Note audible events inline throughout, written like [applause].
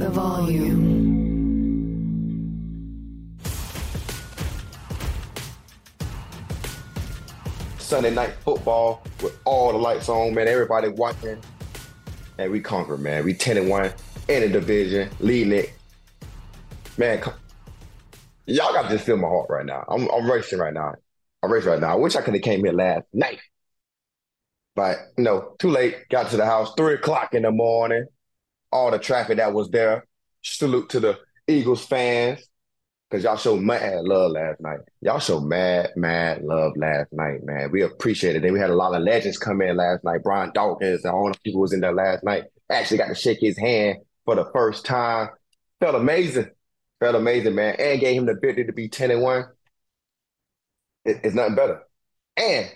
the volume. Sunday night football with all the lights on, man. Everybody watching. And we conquer, man. We 10 and 1 in the division, leading it. Man, come, y'all got to just feel my heart right now. I'm, I'm racing right now. I'm racing right now. I wish I could have came here last night. But, know, too late. Got to the house, 3 o'clock in the morning. All the traffic that was there. Salute to the Eagles fans. Because y'all showed mad love last night. Y'all showed mad, mad love last night, man. We appreciate it. Then we had a lot of legends come in last night. Brian Dawkins and all the people was in there last night. Actually got to shake his hand for the first time. Felt amazing. Felt amazing, man. And gave him the ability to be 10 and 1. It, it's nothing better. And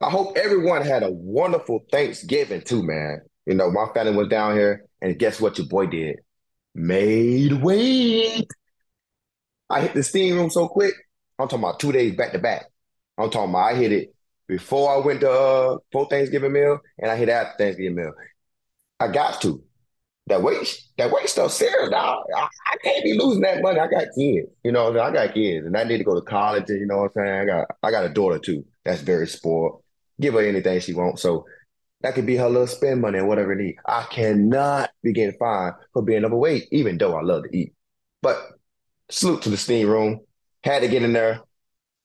I hope everyone had a wonderful Thanksgiving too, man. You know, my family was down here, and guess what your boy did? Made weight. I hit the steam room so quick. I'm talking about two days back to back. I'm talking about I hit it before I went to uh for Thanksgiving meal, and I hit after Thanksgiving meal. I got to. That weight, that weight stuff serious, dog. I, I can't be losing that money. I got kids, you know. I got kids, and I need to go to college. You know what I'm saying? I got, I got a daughter too. That's very spoiled. Give her anything she wants. So that could be her little spend money or whatever it need. I cannot be getting fined for being overweight, even though I love to eat. But salute to the steam room. Had to get in there.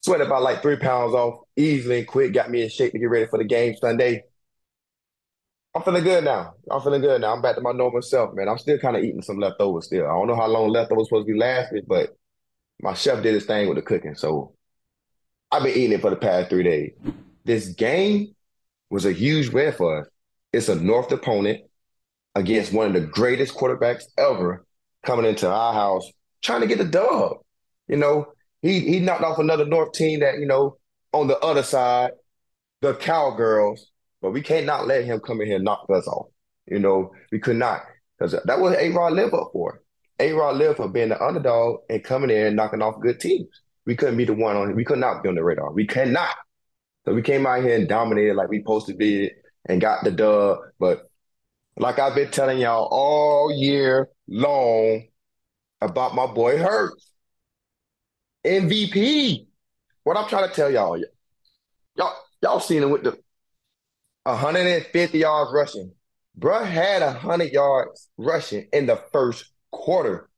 Sweat about like three pounds off easily and quick. Got me in shape to get ready for the game Sunday. I'm feeling good now. I'm feeling good now. I'm back to my normal self, man. I'm still kind of eating some leftovers still. I don't know how long leftovers supposed to be lasting, but my chef did his thing with the cooking. So I've been eating it for the past three days. This game was a huge win for us. It's a North opponent against one of the greatest quarterbacks ever coming into our house trying to get the dub. You know, he he knocked off another North team that, you know, on the other side, the Cowgirls, but we can't not let him come in here and knock us off. You know, we could not. Because that was A-Rod live up for. A-Rod live for being the underdog and coming in and knocking off good teams. We couldn't be the one on we could not be on the radar. We cannot. So we came out here and dominated like we supposed to be and got the dub. But like I've been telling y'all all year long, about my boy Hurts. MVP. What I'm trying to tell y'all, y'all, y'all seen him with the 150 yards rushing. Bruh had 100 yards rushing in the first quarter.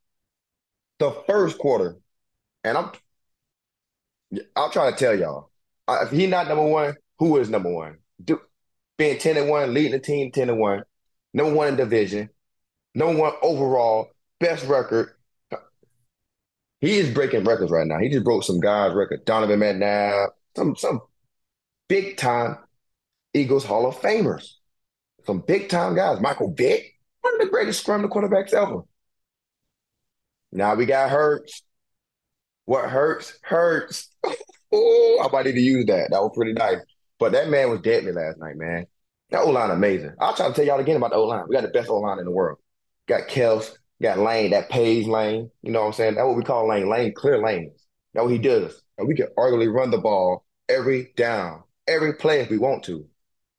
The first quarter. And I'm I'm trying to tell y'all, Uh, if he not number one, who is number one? Do, being 10 and 1, leading the team 10 and 1, number one in division, number one overall, best record, he is breaking records right now. He just broke some guys' record. Donovan McNabb, some some big time Eagles Hall of Famers, some big time guys. Michael Vick, one of the greatest scrum quarterbacks ever. Now we got Hurts. What hurts hurts. [laughs] oh, I might need to use that. That was pretty nice. But that man was deadly last night, man. That O line amazing. I'll try to tell y'all again about the O line. We got the best O line in the world. Got Kels, got lane, that pays lane. You know what I'm saying? That's what we call lane. Lane, clear lanes. That's what he does. And we can arguably run the ball every down, every play if we want to.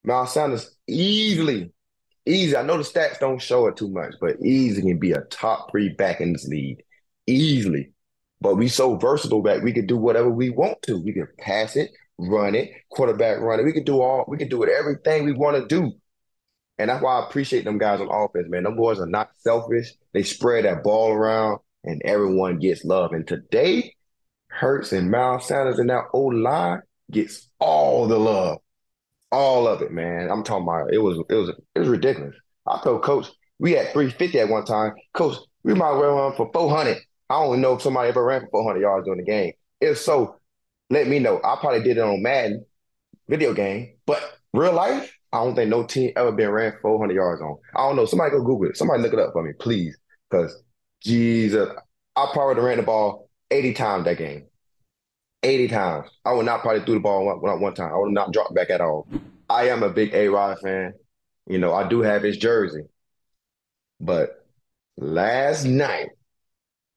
Miles Sanders easily, easy. I know the stats don't show it too much, but easy can be a top three back in this league. Easily. But we so versatile that we can do whatever we want to. We can pass it, run it, quarterback run it. We can do all we can do it everything we want to do. And that's why I appreciate them guys on offense, man. Them boys are not selfish. They spread that ball around and everyone gets love. And today, Hurts and Miles Sanders and that old line gets all the love. All of it, man. I'm talking about it was it was it was ridiculous. I told coach, we had 350 at one time. Coach, we might run for 400. I don't know if somebody ever ran for 400 yards during the game. If so, let me know. I probably did it on Madden video game, but real life, I don't think no team ever been ran 400 yards on. I don't know. Somebody go Google it. Somebody look it up for me, please. Because, Jesus, I probably ran the ball 80 times that game. 80 times. I would not probably threw the ball one, one time. I would not drop back at all. I am a big A-Rod fan. You know, I do have his jersey. But last night,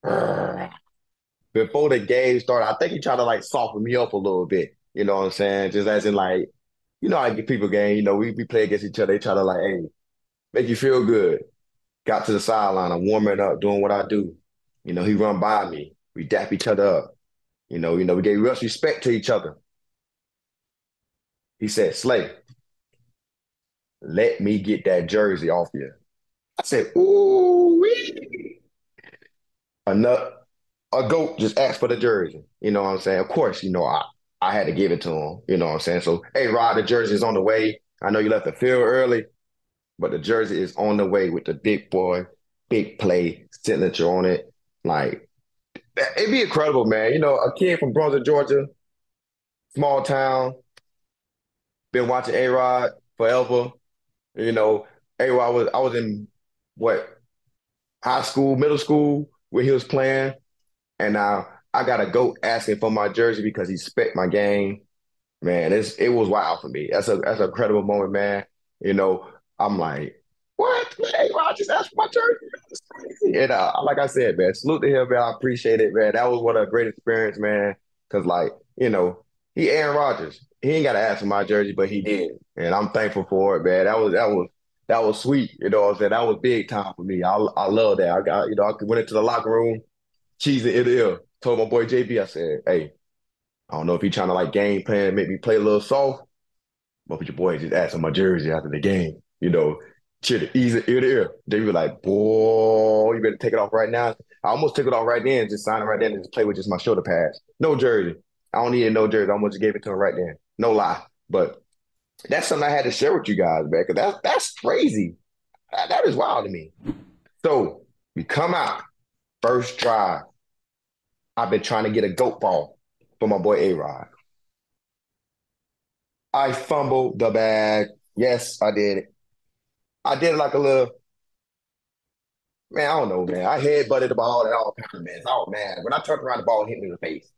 [sighs] before the game started, I think he tried to like soften me up a little bit. You know what I'm saying? Just as in like, you know, I get people game, you know, we, we play against each other. They try to like, hey, make you feel good. got to the sideline. I'm warming up, doing what I do. You know, he run by me. We dap each other up. You know, you know, we gave respect to each other. He said, Slay, let me get that jersey off you. I said, ooh. Enough, a goat just asked for the jersey. You know what I'm saying? Of course, you know, I, I had to give it to him. You know what I'm saying? So, hey, Rod, the jersey's on the way. I know you left the field early, but the jersey is on the way with the big boy, big play signature on it. Like, it'd be incredible, man. You know, a kid from Brunswick, Georgia, small town, been watching A Rod forever. You know, A Rod was I was in what high school, middle school when he was playing, and now I got a goat asking for my jersey because he spec my game. Man, it's it was wild for me. That's a that's a incredible moment, man. You know, I'm like, what? Hey, just asked for my jersey. And uh, like I said, man, salute to him, man. I appreciate it, man. That was what a great experience, man. Cause like, you know, he Aaron Rodgers. He ain't got to ask for my jersey, but he did, and I'm thankful for it, man. That was that was that was sweet. You know what I'm saying? That was big time for me. I I love that. I got you know I went into the locker room, cheese the ear. Told my boy JB, I said, hey, I don't know if he trying to like game plan, make me play a little soft, but your boy just asked for my jersey after the game. You know, cheer the easy ear to ear. They were like, boy, you better take it off right now. I almost took it off right then, just sign it right then and just play with just my shoulder pads. No jersey. I don't need no jersey. I almost just gave it to him right then. No lie. But that's something I had to share with you guys, man, because that's that's crazy. That, that is wild to me. So we come out, first drive. I've been trying to get a goat ball for my boy A Rod. I fumbled the bag. Yes, I did it. I did like a little, man, I don't know, man. I head butted the ball and all kinds of mess. Oh man, when I turned around, the ball hit me in the face.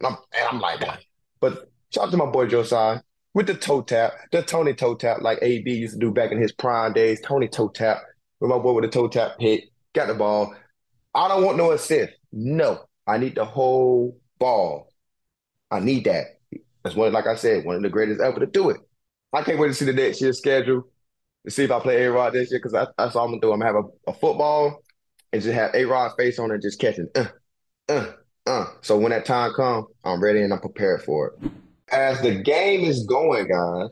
And I'm, and I'm like, but shout out to my boy Josiah with the toe tap, the Tony toe tap, like AB used to do back in his prime days. Tony toe tap with my boy with the toe tap hit, got the ball. I don't want no assist. No, I need the whole ball. I need that. That's one, like I said, one of the greatest ever to do it. I can't wait to see the next year's schedule to see if I play A Rod this year because that's all I'm gonna do. I'm gonna have a, a football and just have A Rod face on it, just catching. Uh, uh, uh. So when that time comes, I'm ready and I'm prepared for it. As the game is going, guys,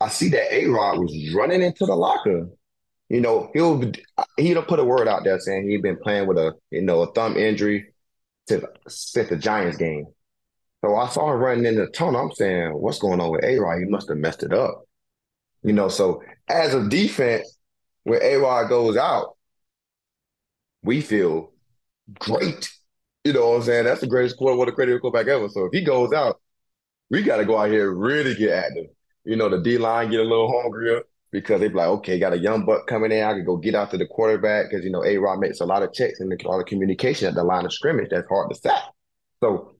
I see that A Rod was running into the locker. You know, he'll he'll put a word out there saying he'd been playing with a you know a thumb injury to since the Giants game. So I saw him running in the tunnel. I'm saying, what's going on with A Rod? He must have messed it up. You know, so as a defense, when A Rod goes out, we feel great. You know what I'm saying? That's the greatest quarter, what the greatest quarterback ever. So if he goes out, we got to go out here really get active. You know, the D line get a little hungrier because they be like, okay, got a young buck coming in. I can go get out to the quarterback because, you know, A Rod makes a lot of checks and a lot of communication at the line of scrimmage. That's hard to sack. So,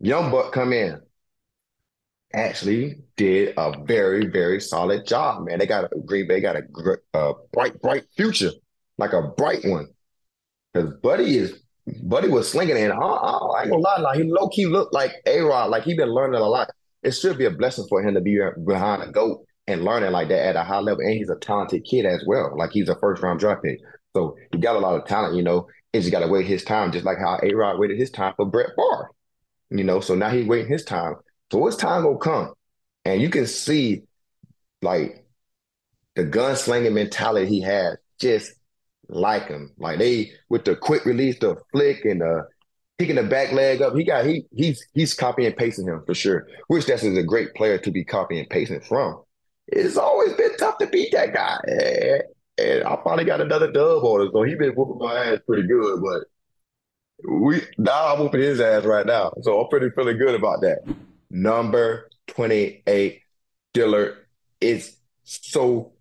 young buck come in actually did a very, very solid job, man. They got a Green Bay got a, a uh, bright, bright future, like a bright one. Because Buddy is Buddy was slinging it. I, I, ain't gonna lie, like he low key looked like A Rod, like he been learning a lot. It should be a blessing for him to be behind a goat and learning like that at a high level. And he's a talented kid as well. Like he's a first round draft pick. So he got a lot of talent, you know. He's got to wait his time, just like how A Rod waited his time for Brett Favre. You know, so now he's waiting his time. So his time will come. And you can see like the gunslinging mentality he has, just like him. Like they with the quick release, the flick and the picking the back leg up. He got he he's he's copying pasting him for sure. Which that's is a great player to be copying and pasting from. It's always been tough to beat that guy. And, I finally got another dub on it. So he been whooping my ass pretty good, but we now I'm whooping his ass right now. So I'm pretty feeling good about that number 28 Dillon is so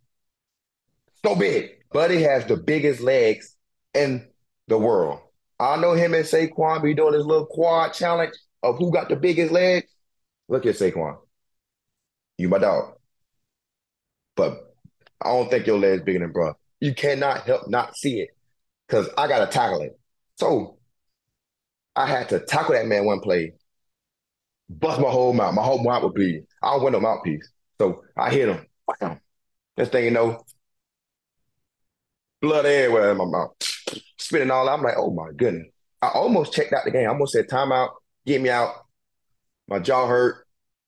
so big. Buddy has the biggest legs in the world. I know him and Saquon be doing this little quad challenge of who got the biggest legs. Look at Saquon. You my dog. But I don't think your legs bigger than bro. You cannot help not see it. Cause I gotta tackle it. So I had to tackle that man one play bust my whole mouth. My whole mouth would bleed. I don't want no mouthpiece. So I hit him. Bam. Next thing you know, blood everywhere in my mouth, spitting all out. I'm like, oh my goodness. I almost checked out the game. I almost said timeout, get me out. My jaw hurt.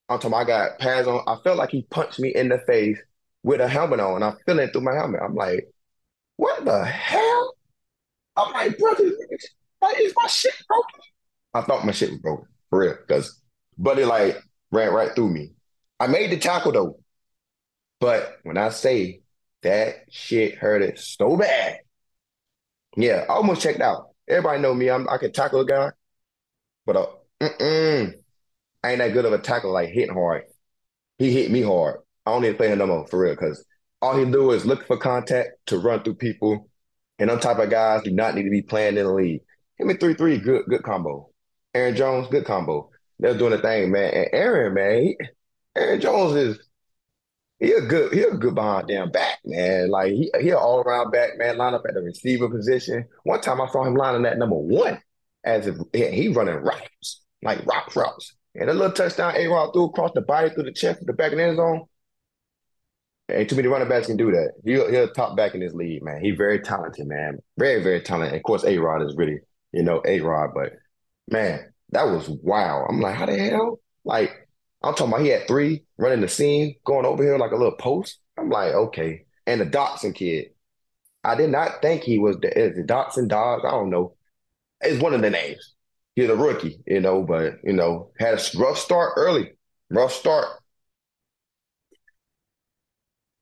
I'm talking. I got pads on. I felt like he punched me in the face with a helmet on. I'm feeling through my helmet. I'm like, what the hell? I'm like, brother, is my shit broken? I thought my shit was broken for real, because Buddy like ran right through me. I made the tackle though, but when I say that shit hurted so bad, yeah, I almost checked out. Everybody know me. I'm, I can tackle a guy, but uh, I ain't that good of a tackle like hitting hard. He hit me hard. I don't need to play him no more for real because all he do is look for contact to run through people. And them type of guys do not need to be playing in the league. Give me three three, good good combo. Aaron Jones, good combo. They're doing the thing, man. And Aaron, man, he, Aaron Jones is he a good he a good behind damn back, man. Like he he an all around back, man. Line up at the receiver position. One time I saw him lining at number one as if he running routes like rock routes. And a little touchdown A Rod threw across the body through the chest to the back of the end zone. Ain't too many running backs can do that. He'll, he'll top back in this league, man. He's very talented, man. Very, very talented. Of course, A Rod is really, you know, A Rod, but man, that was wild. I'm like, how the hell? Like, I'm talking about he had three running the seam, going over here like a little post. I'm like, okay. And the Dotson kid, I did not think he was the, is the Dotson Dogs. I don't know. It's one of the names he's a rookie, you know, but you know, had a rough start early. Rough start.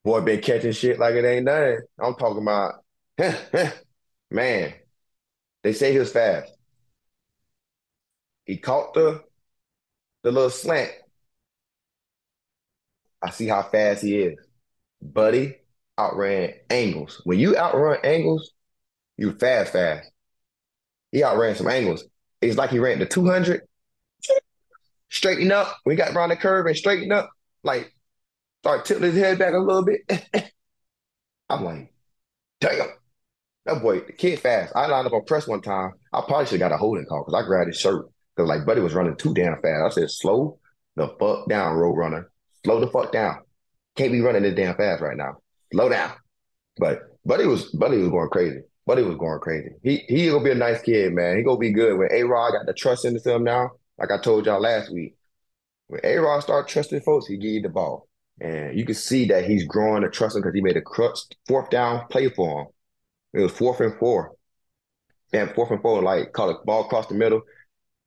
Boy been catching shit like it ain't nothing. I'm talking about man. They say he was fast. He caught the the little slant. I see how fast he is. Buddy outran angles. When you outrun angles, you fast, fast. He outran some angles. It's like he ran the 200, straighten up. We got around the curve and straighten up, like start tilting his head back a little bit. [laughs] I'm like, damn, that boy, the kid fast. I lined up on press one time. I probably should have got a holding call because I grabbed his shirt because like Buddy was running too damn fast. I said, slow the fuck down, road runner. Slow the fuck down. Can't be running this damn fast right now. Slow down. But Buddy was Buddy was going crazy. Buddy was going crazy. He he gonna be a nice kid, man. He gonna be good. When A Rod got the trust into him now, like I told y'all last week, when A Rod start trusting folks, he give you the ball, and you can see that he's growing the trust because he made a crutch, fourth down play for him. It was fourth and four, and fourth and four, like call it ball across the middle.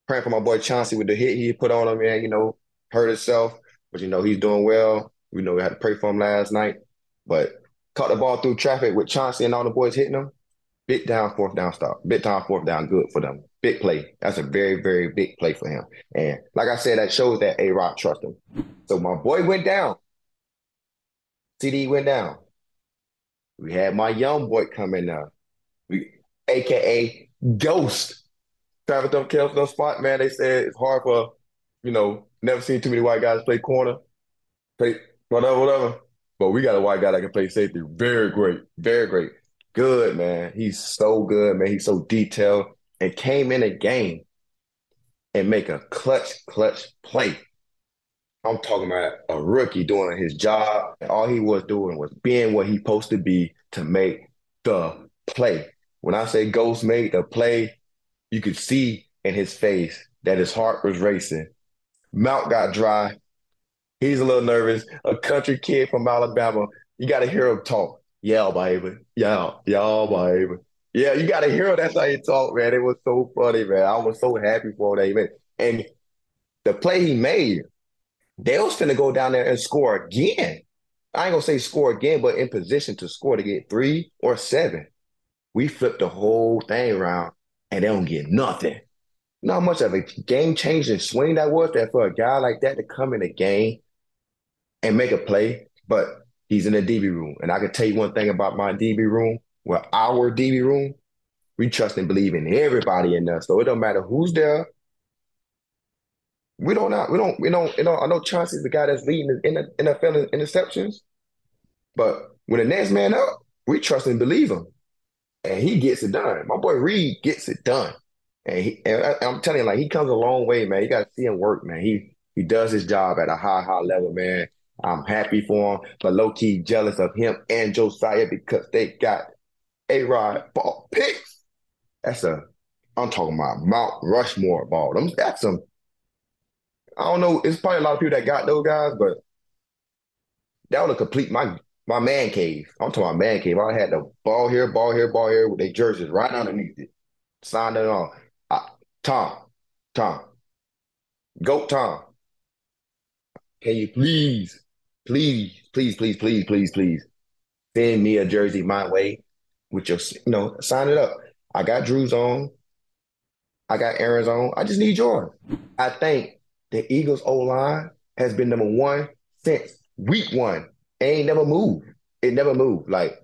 Praying for my boy Chauncey with the hit he put on him, man. You know, hurt himself, but you know he's doing well. We know we had to pray for him last night, but caught the ball through traffic with Chauncey and all the boys hitting him. Big down, fourth down stop. Big down, fourth down, good for them. Big play. That's a very, very big play for him. And like I said, that shows that A Rod trusts him. So my boy went down. CD went down. We had my young boy coming up. We aka Ghost. Travis don't for no spot, man. They said it's hard for, you know, never seen too many white guys play corner. Play whatever, whatever. But we got a white guy that can play safety. Very great. Very great good, man. He's so good, man. He's so detailed and came in a game and make a clutch, clutch play. I'm talking about a rookie doing his job. And all he was doing was being what he supposed to be to make the play. When I say Ghost made the play, you could see in his face that his heart was racing. Mouth got dry. He's a little nervous. A country kid from Alabama. You got to hear him talk. Yeah, baby. Yeah, yeah, baby. Yeah, you got to hear him. that's how he talk, man. It was so funny, man. I was so happy for that, man. And the play he made, they was finna go down there and score again. I ain't gonna say score again, but in position to score to get three or seven. We flipped the whole thing around and they don't get nothing. Not much of a game changing swing that was there for a guy like that to come in a game and make a play. But He's in the DB room. And I can tell you one thing about my DB room, well, our DB room, we trust and believe in everybody in there. So it don't matter who's there. We don't not, we don't, we don't, you know, I know Chauncey's the guy that's leading in the NFL interceptions. But when the next man up, we trust and believe him. And he gets it done. My boy Reed gets it done. And, he, and I, am telling you, like he comes a long way, man. You got to see him work, man. He he does his job at a high, high level, man. I'm happy for him, but low key jealous of him and Josiah because they got A Rod ball picks. That's a I'm talking about Mount Rushmore ball. Them, that's some I don't know. It's probably a lot of people that got those guys, but that would complete my my man cave. I'm talking about man cave. I had the ball here, ball here, ball here with their jerseys right underneath it. Signed it on. Tom, Tom, Goat Tom. Can you please, please, please, please, please, please, please send me a jersey my way with your, you know, sign it up. I got Drew's on. I got Aaron's on. I just need yours. I think the Eagles O line has been number one since week one. It ain't never moved. It never moved. Like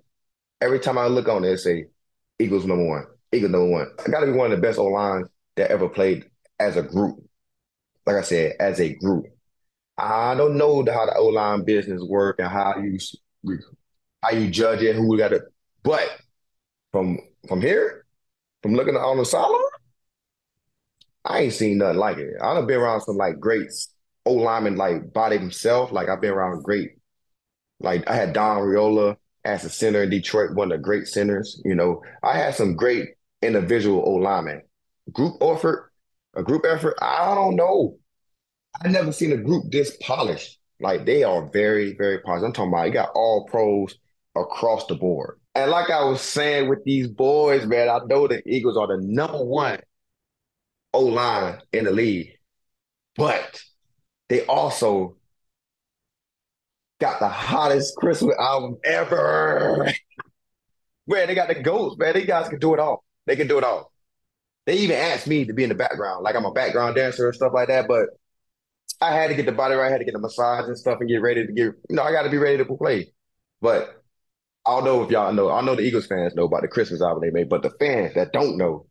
every time I look on it, it say Eagles number one. Eagles number one. I gotta be one of the best O lines that ever played as a group. Like I said, as a group. I don't know how the O line business work and how you how you judge it, who we got it. But from from here, from looking on the sideline, I ain't seen nothing like it. I've been around some like greats, old linemen like body himself. Like I've been around great, like I had Dom Raiola as a center in Detroit, one of the great centers. You know, I had some great individual old linemen. Group effort, a group effort. I don't know. I never seen a group this polished. Like they are very, very polished. I'm talking about you got all pros across the board. And like I was saying with these boys, man, I know the Eagles are the number one O line in the league, but they also got the hottest Christmas album ever. [laughs] man, they got the ghosts, man. These guys can do it all. They can do it all. They even asked me to be in the background, like I'm a background dancer and stuff like that. But I had to get the body right, I had to get the massage and stuff and get ready to get, you know, I got to be ready to play. But I don't know if y'all know. I know the Eagles fans know about the Christmas album they made, but the fans that don't know,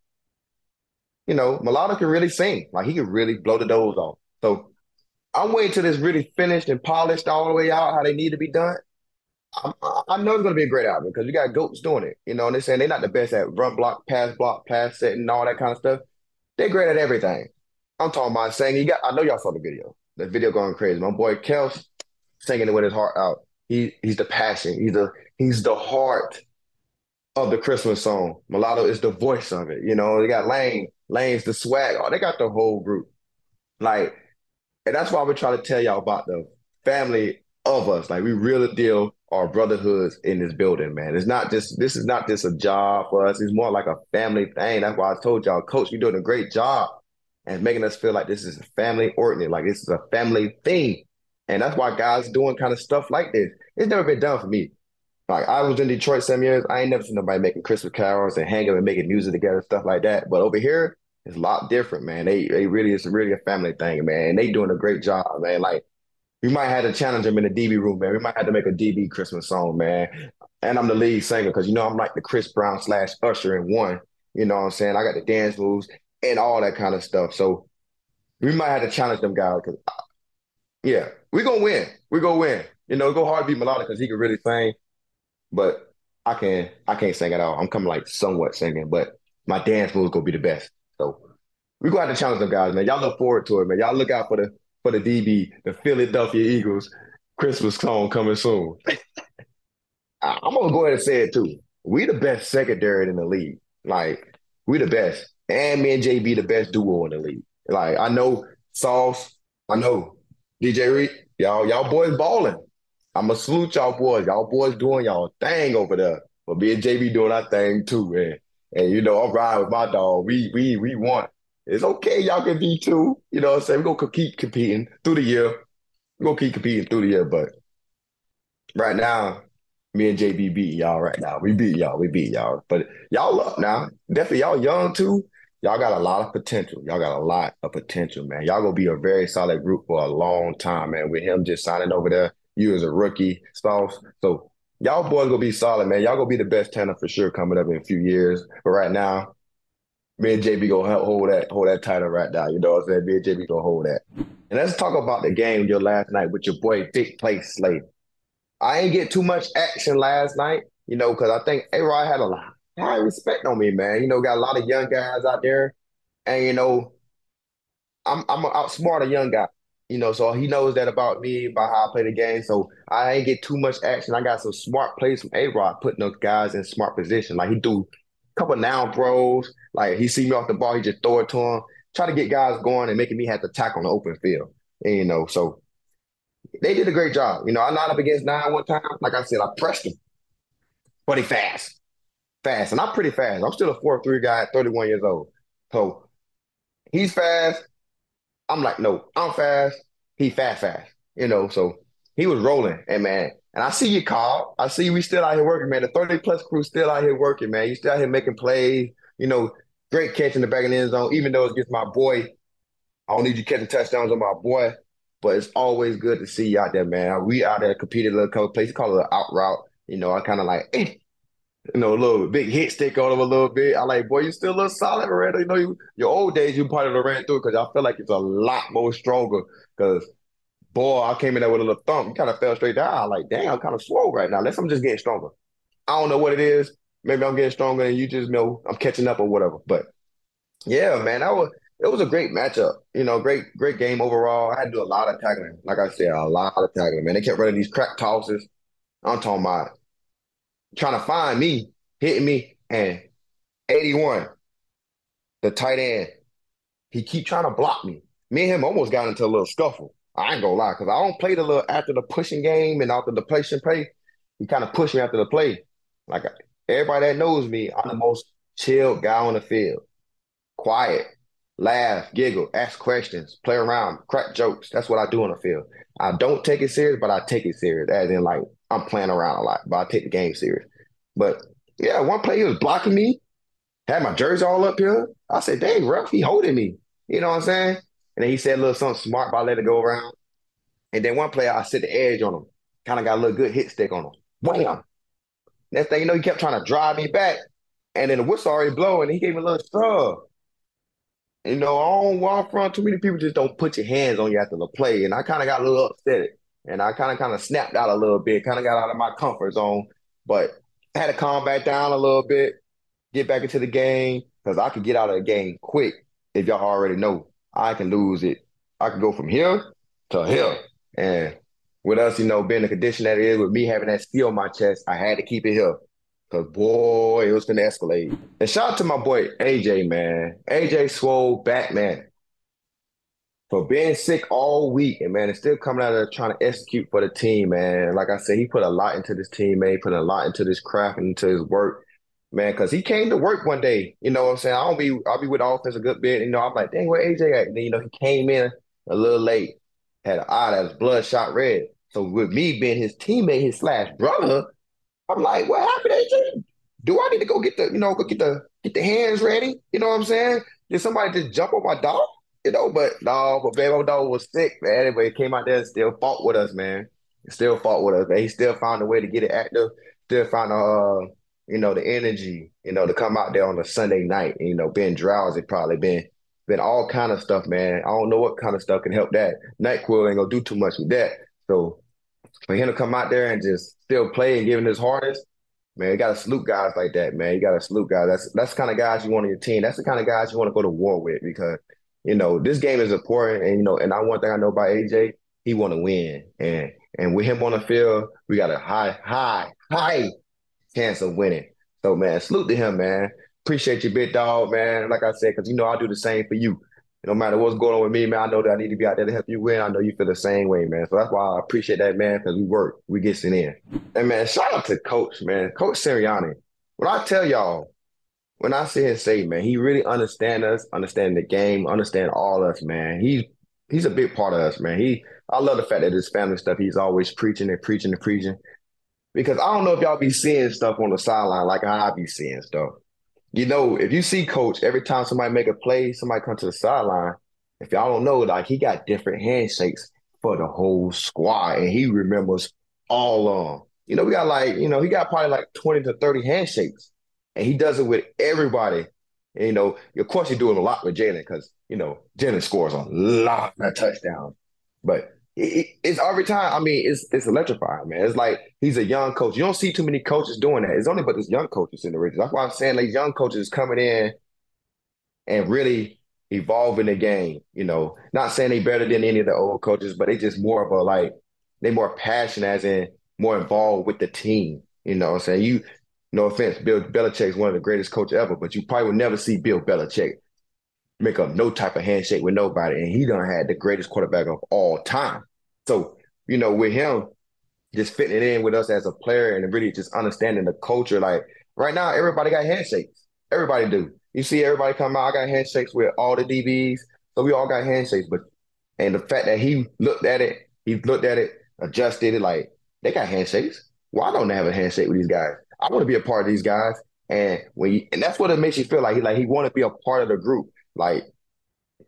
you know, Mailata can really sing. Like he can really blow the doors off. So I'm waiting till it's really finished and polished all the way out how they need to be done. I, I know it's going to be a great album because you got goats doing it. You know, and they're saying they're not the best at run block, pass block, pass set, and all that kind of stuff. They're great at everything. I'm talking about saying you got. I know y'all saw the video. The video going crazy. My boy Kels singing it with his heart out. He he's the passion. He's the he's the heart of the Christmas song. Mailata is the voice of it. You know, they got Lane Lane's the swag. Oh, they got the whole group. Like, and that's why we try to tell y'all about the family of us. Like, we really deal our brotherhoods in this building, man. It's not just this is not just a job for us. It's more like a family thing. That's why I told y'all, Coach, you're doing a great job and making us feel like this is a family ordinance, like this is a family thing. And that's why guys doing kind of stuff like this. It's never been done for me. Like I was in Detroit some years. I ain't never seen nobody making Christmas carols and hanging and making music together, stuff like that. But over here, it's a lot different, man. They they really it's really a family thing, man. And they doing a great job, man. Like we might have to challenge them in the DB room, man. We might have to make a DB Christmas song, man. And I'm the lead singer because you know I'm like the Chris Brown slash Usher in one. You know what I'm saying? I got the dance moves and all that kind of stuff. So we might have to challenge them guys because, uh, yeah, we're gonna win. We're gonna win. You know, go hard beat Mailata because he can really sing, but I can I can't sing at all. I'm coming like somewhat singing, but my dance moves gonna be the best. So we gonna have to challenge them guys, man. Y'all look forward to it, man. Y'all look out for the for the DB, the Philadelphia Eagles Christmas song coming soon. [laughs] I'm gonna go ahead and say it too. We the best secondary in the league. Like we the best, and me and JB the best duo in the league. Like I know Sauce, I know DJ Reed, y'all y'all boys balling. I'ma salute y'all boys. Y'all boys doing y'all thing over there. But me and JB doing our thing too, man. And you know, I'm riding with my dog. We we we want. It's okay, y'all can be too. You know what I'm saying? We're gonna keep competing through the year. We're gonna keep competing through the year, but right now, me and JB beat y'all right now. We beat y'all. We beat y'all. But y'all up now. Definitely y'all young too. Y'all got a lot of potential. Y'all got a lot of potential, man. Y'all gonna be a very solid group for a long time, man. With him just signing over there, you as a rookie. So y'all boys gonna be solid, man. Y'all gonna be the best tenor for sure coming up in a few years. But right now, me and JB gonna hold that hold that title right now. You know what I'm saying? Me and JB gonna hold that. And let's talk about the game your last night with your boy Big Play Slay. I ain't get too much action last night, you know, because I think A Rod had a lot high respect on me, man. You know, got a lot of young guys out there, and you know, I'm I'm gonna outsmart a young guy. You know, so he knows that about me, about how I play the game. So I ain't get too much action. I got some smart plays from A Rod, putting those guys in smart position. Like he do couple now throws. Like he see me off the ball, he just throw it to him. Try to get guys going and making me have to tackle on the open field. And, you know, so they did a great job. You know, I lined up against nine one time. Like I said, I pressed him, but he fast, fast, and I'm pretty fast. I'm still a four three guy, 31 years old. So he's fast. I'm like, no, I'm fast. He fast, fast. You know, so he was rolling, and man, and I see you, Carl. I see we still out here working, man. The 30 plus crew still out here working, man. You still out here making plays. You know, great catch in the back of the end zone, even though it's against my boy. I don't need you catching touchdowns on my boy. But it's always good to see you out there, man. We out there competed a little couple places, call it an out route. You know, I kind of like, eh, you know, a little big hit stick on him a little bit. I like, boy, you still a little solid, Miranda. You know, you, your old days, you probably ran through because I feel like it's a lot more stronger. Because, boy, I came in there with a little thump. Kind of fell straight down. I'm like, damn, I'm kind of slow right now. Unless I'm just getting stronger. I don't know what it is. Maybe I'm getting stronger and you just know I'm catching up or whatever. But yeah, man, that was it was a great matchup. You know, great, great game overall. I had to do a lot of tackling. Like I said, a lot of tackling, man. They kept running these crack tosses. I'm talking about trying to find me, hitting me, and 81, the tight end, he keep trying to block me. Me and him almost got into a little scuffle. I ain't gonna lie, because I don't play the little after the pushing game and after the and play. He kind of pushed me after the play. Like everybody that knows me, I'm the most chill guy on the field. Quiet, laugh, giggle, ask questions, play around, crack jokes. That's what I do on the field. I don't take it serious, but I take it serious. As in, like I'm playing around a lot, but I take the game serious. But yeah, one player was blocking me, had my jersey all up here. I said, "Dang, rough, he holding me." You know what I'm saying? And then he said a little something smart, but I let it go around. And then one player, I set the edge on him, kind of got a little good hit stick on him. Wham! Next thing you know, he kept trying to drive me back, and then the whistle already blowing. He gave me a little shove. You know, I don't walk from too many people just don't put your hands on you after the play. And I kind of got a little upset. And I kind of kind of snapped out a little bit, kind of got out of my comfort zone. But I had to calm back down a little bit, get back into the game, because I could get out of the game quick. If y'all already know, I can lose it. I can go from here to here. And with us, you know, being the condition that it is, with me having that steel on my chest, I had to keep it here. Cause boy, it was gonna escalate. And shout out to my boy AJ, man. AJ Swole Batman. For being sick all week and man, it's still coming out of trying to execute for the team, man. Like I said, he put a lot into this team, man. He put a lot into this craft and into his work, man. Cause he came to work one day. You know what I'm saying? I don't be I'll be with the offense a good bit. You know, I'm like, dang, where AJ at? And then, you know, he came in a little late, had an eye that was bloodshot red. So with me being his teammate, his slash brother, I'm like, what happened, AJ? Do I need to go get the, you know, go get the get the hands ready? You know what I'm saying? Did somebody just jump on my dog? You know, but no, but baby dog was sick, man. Anyway, it came out there and still fought with us, man. Still fought with us, man. He still found a way to get it active. Still found a uh, you know, the energy, you know, to come out there on a Sunday night. You know, being drowsy, probably been been all kind of stuff, man. I don't know what kind of stuff can help that. NyQuil ain't gonna do too much with that. So for him to come out there and just still play and giving his hardest, man, you got to salute guys like that, man. You got to salute guys. That's that's the kind of guys you want on your team. That's the kind of guys you want to go to war with because you know this game is important, and you know, and I one thing I know about AJ, he want to win, and and with him on the field, we got a high, high, high chance of winning. So man, salute to him, man. Appreciate you, big dog, man. Like I said, because you know I do the same for you no matter what's going on with me, man, I know that I need to be out there to help you win. I know you feel the same way, man. So that's why I appreciate that, man, because we work, we get it in. And man, shout out to Coach, man, Coach Sirianni. When I tell y'all, when I see him say, man, he really understand us, understand the game, understand all us, man. He's he's a big part of us, man. He I love the fact that his family stuff, he's always preaching and preaching and preaching. Because I don't know if y'all be seeing stuff on the sideline like I be seeing stuff you know, if you see coach every time somebody make a play, somebody come to the sideline. If y'all don't know, like he got different handshakes for the whole squad, and he remembers all of them. You know, we got like, you know, he got probably like 20 to 30 handshakes, and he does it with everybody. And, you know, of course, he's doing a lot with Jalen because, you know, Jalen scores a lot of touchdowns. But it's every time. I mean, it's it's electrifying, man. It's like he's a young coach. You don't see too many coaches doing that. It's only but there's young coaches in the region. That's why I'm saying like young coaches coming in and really evolving the game. You know, not saying they better than any of the old coaches, but they just more of a like they more passionate as in more involved with the team. You know what I'm saying? You no offense, Bill Belichick is one of the greatest coaches ever, but you probably will never see Bill Belichick make up no type of handshake with nobody. And he done had the greatest quarterback of all time. So, you know, with him just fitting it in with us as a player and really just understanding the culture, like right now, everybody got handshakes. Everybody do. You see everybody come out, I got handshakes with all the DBs. So we all got handshakes. But and the fact that he looked at it, he looked at it, adjusted it, like they got handshakes. Why don't they have a handshake with these guys? I want to be a part of these guys. And when you, and that's what it makes you feel like he like he want to be a part of the group. Like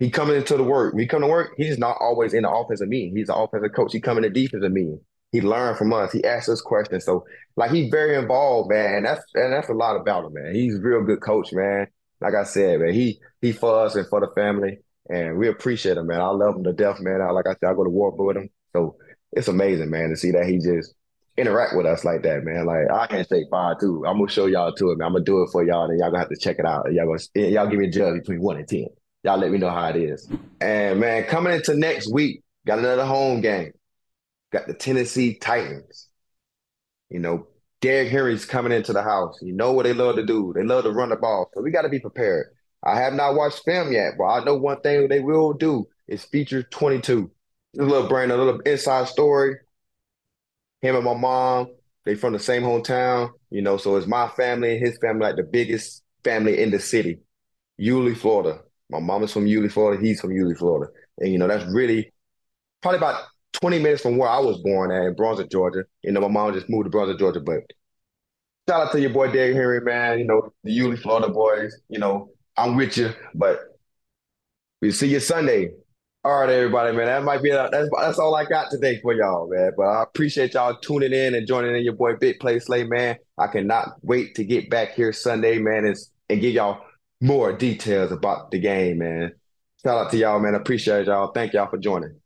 he coming into the work. When he come to work, he's not always in the offensive meeting. He's the offensive coach. He coming to defensive meeting. He learned from us. He asked us questions. So like he's very involved, man. And that's and that's a lot about him, man. He's real good coach, man. Like I said, man, he he for us and for the family. And we appreciate him, man. I love him to death, man. I, like I said, I go to war with him. So it's amazing, man, to see that he just interact with us like that, man. Like I can't say five too. I'm gonna show y'all to it, man. I'm gonna do it for y'all, and y'all gonna have to check it out. Y'all gonna y'all give me a judge between one and ten. Y'all let me know how it is. And man, coming into next week, got another home game. Got the Tennessee Titans. You know, Derrick Henry's coming into the house. You know what they love to do. They love to run the ball. So we got to be prepared. I have not watched film yet, but I know one thing they will do is feature 22. A little brain, a little inside story him and my mom, they from the same hometown, you know, so it's my family and his family, like the biggest family in the city. Yulee, Florida. My mom is from Yulee, Florida. He's from Yulee, Florida. And, you know, that's really probably about 20 minutes from where I was born at in Brunswick, Georgia. You know, my mom just moved to Brunswick, Georgia. But shout out to your boy Derrick Henry, man. You know, the Yulee, Florida boys. You know, I'm with you. But we see you Sunday. All right, everybody, man. That might be a, that's that's all I got today for y'all, man. But I appreciate y'all tuning in and joining in your boy Big Play Slay, man. I cannot wait to get back here Sunday, man, and, and give y'all more details about the game, man. Shout out to y'all, man. Appreciate y'all. Thank y'all for joining.